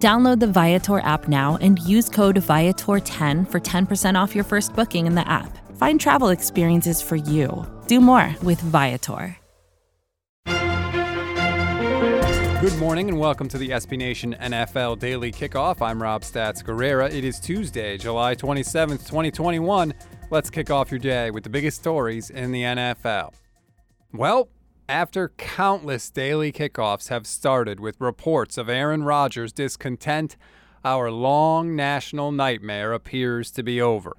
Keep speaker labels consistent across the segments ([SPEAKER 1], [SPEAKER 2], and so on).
[SPEAKER 1] Download the Viator app now and use code Viator10 for 10% off your first booking in the app. Find travel experiences for you. Do more with Viator.
[SPEAKER 2] Good morning and welcome to the SB Nation NFL Daily Kickoff. I'm Rob Stats Guerrera. It is Tuesday, July 27th, 2021. Let's kick off your day with the biggest stories in the NFL. Well, after countless daily kickoffs have started with reports of Aaron Rodgers' discontent, our long national nightmare appears to be over.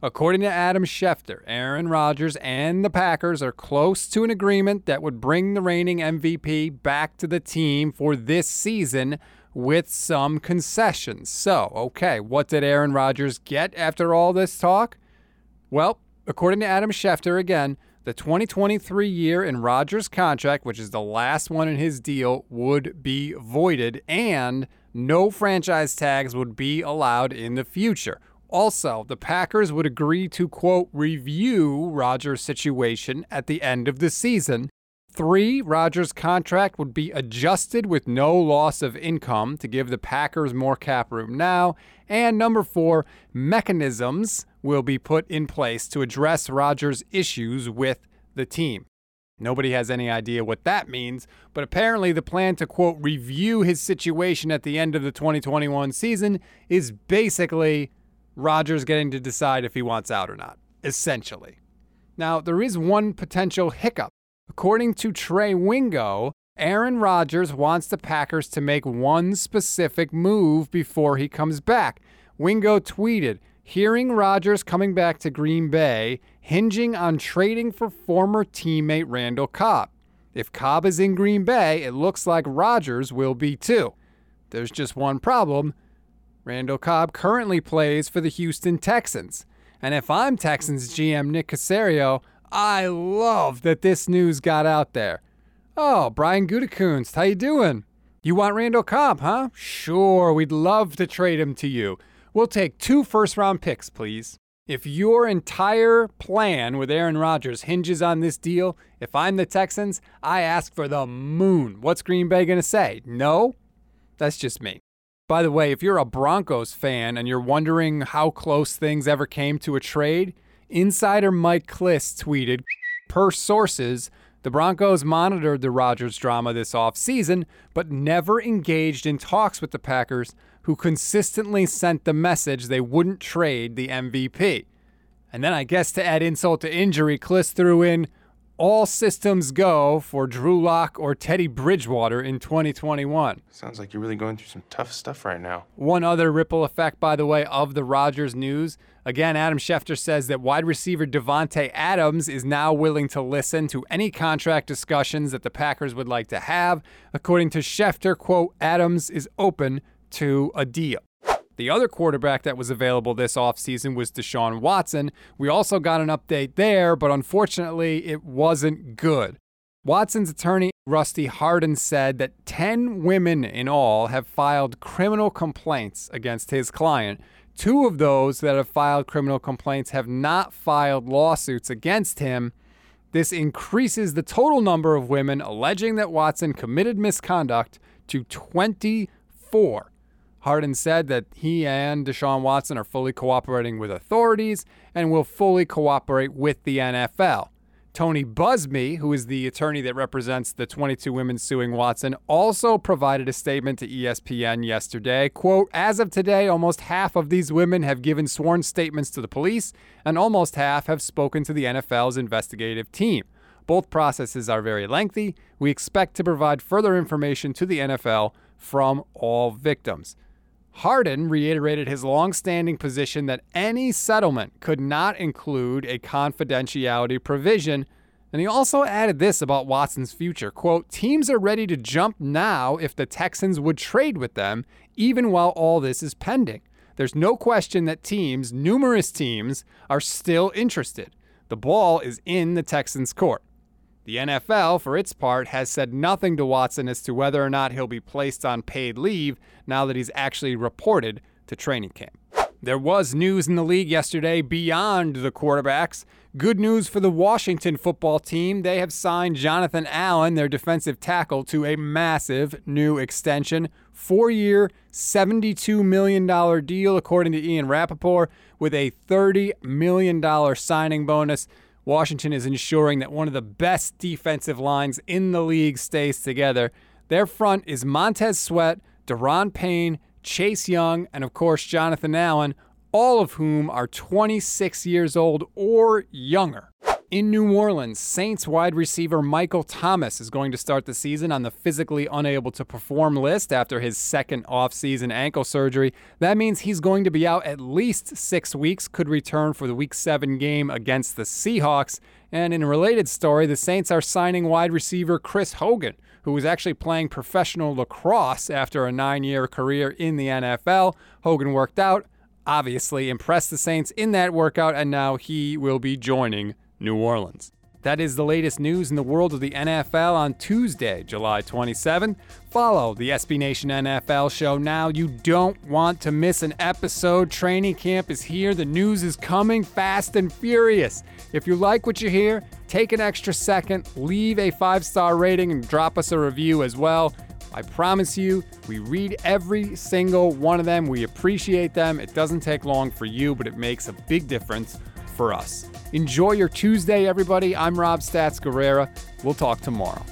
[SPEAKER 2] According to Adam Schefter, Aaron Rodgers and the Packers are close to an agreement that would bring the reigning MVP back to the team for this season with some concessions. So, okay, what did Aaron Rodgers get after all this talk? Well, according to Adam Schefter again, the 2023 year in Rodgers' contract, which is the last one in his deal, would be voided and no franchise tags would be allowed in the future. Also, the Packers would agree to, quote, review Rodgers' situation at the end of the season. Three, Rodgers' contract would be adjusted with no loss of income to give the Packers more cap room now. And number four, mechanisms will be put in place to address Rodgers' issues with the team. Nobody has any idea what that means, but apparently the plan to, quote, review his situation at the end of the 2021 season is basically Rodgers getting to decide if he wants out or not, essentially. Now, there is one potential hiccup. According to Trey Wingo, Aaron Rodgers wants the Packers to make one specific move before he comes back. Wingo tweeted, hearing Rodgers coming back to Green Bay, hinging on trading for former teammate Randall Cobb. If Cobb is in Green Bay, it looks like Rodgers will be too. There's just one problem Randall Cobb currently plays for the Houston Texans. And if I'm Texans GM Nick Caserio, I love that this news got out there. Oh, Brian Gutekunst, how you doing? You want Randall Cobb, huh? Sure, we'd love to trade him to you. We'll take two first round picks, please. If your entire plan with Aaron Rodgers hinges on this deal, if I'm the Texans, I ask for the moon. What's Green Bay going to say? No? That's just me. By the way, if you're a Broncos fan and you're wondering how close things ever came to a trade, insider Mike Klis tweeted, per sources, the Broncos monitored the Rodgers drama this offseason, but never engaged in talks with the Packers, who consistently sent the message they wouldn't trade the MVP. And then I guess to add insult to injury, Klis threw in, all systems go for Drew Lock or Teddy Bridgewater in 2021.
[SPEAKER 3] Sounds like you're really going through some tough stuff right now.
[SPEAKER 2] One other ripple effect, by the way, of the Rodgers news. Again, Adam Schefter says that wide receiver Davante Adams is now willing to listen to any contract discussions that the Packers would like to have. According to Schefter, quote, Adams is open to a deal. The other quarterback that was available this offseason was Deshaun Watson. We also got an update there, but unfortunately, it wasn't good. Watson's attorney, Rusty Hardin, said that 10 women in all have filed criminal complaints against his client. Two of those that have filed criminal complaints have not filed lawsuits against him. This increases the total number of women alleging that Watson committed misconduct to 24. Hardin said that he and Deshaun Watson are fully cooperating with authorities and will fully cooperate with the NFL. Tony Buzbee, who is the attorney that represents the 22 women suing Watson, also provided a statement to ESPN yesterday. Quote, as of today, almost half of these women have given sworn statements to the police, and almost half have spoken to the NFL's investigative team. Both processes are very lengthy. We expect to provide further information to the NFL from all victims. Hardin reiterated his long-standing position that any settlement could not include a confidentiality provision, and he also added this about Watson's future, quote, "Teams are ready to jump now if the Texans would trade with them, even while all this is pending. there's no question that teams, numerous teams, are still interested. The ball is in the Texans' court. The NFL, for its part, has said nothing to Watson as to whether or not he'll be placed on paid leave now that he's actually reported to training camp. There was news in the league yesterday beyond the quarterbacks. Good news for the Washington football team. They have signed Jonathan Allen, their defensive tackle, to a massive new extension. Four year, $72 million deal, according to Ian Rapoport, with a $30 million signing bonus. Washington is ensuring that one of the best defensive lines in the league stays together. Their front is Montez Sweat, Da'Ron Payne, Chase Young, and of course, Jonathan Allen, all of whom are 26 years old or younger. In New Orleans, Saints wide receiver Michael Thomas is going to start the season on the physically unable to perform list after his second offseason ankle surgery. That means he's going to be out at least six weeks, could return for the Week 7 game against the Seahawks. And in a related story, the Saints are signing wide receiver Chris Hogan, who was actually playing professional lacrosse after a nine year career in the NFL. Hogan worked out, obviously impressed the Saints in that workout, and now he will be joining New Orleans. That is the latest news in the world of the NFL on Tuesday, July 27. Follow the SB Nation NFL show now. You don't want to miss an episode. Training camp is here. The news is coming fast and furious. If you like what you hear, take an extra second, leave a five star rating, and drop us a review as well. I promise you, we read every single one of them. We appreciate them. It doesn't take long for you, but it makes a big difference for us. Enjoy your Tuesday, everybody. I'm Rob Stats Guerrera. We'll talk tomorrow.